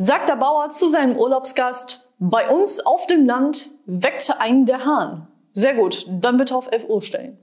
Sagt der Bauer zu seinem Urlaubsgast, bei uns auf dem Land weckte einen der Hahn. Sehr gut, dann bitte auf 11 Uhr stellen.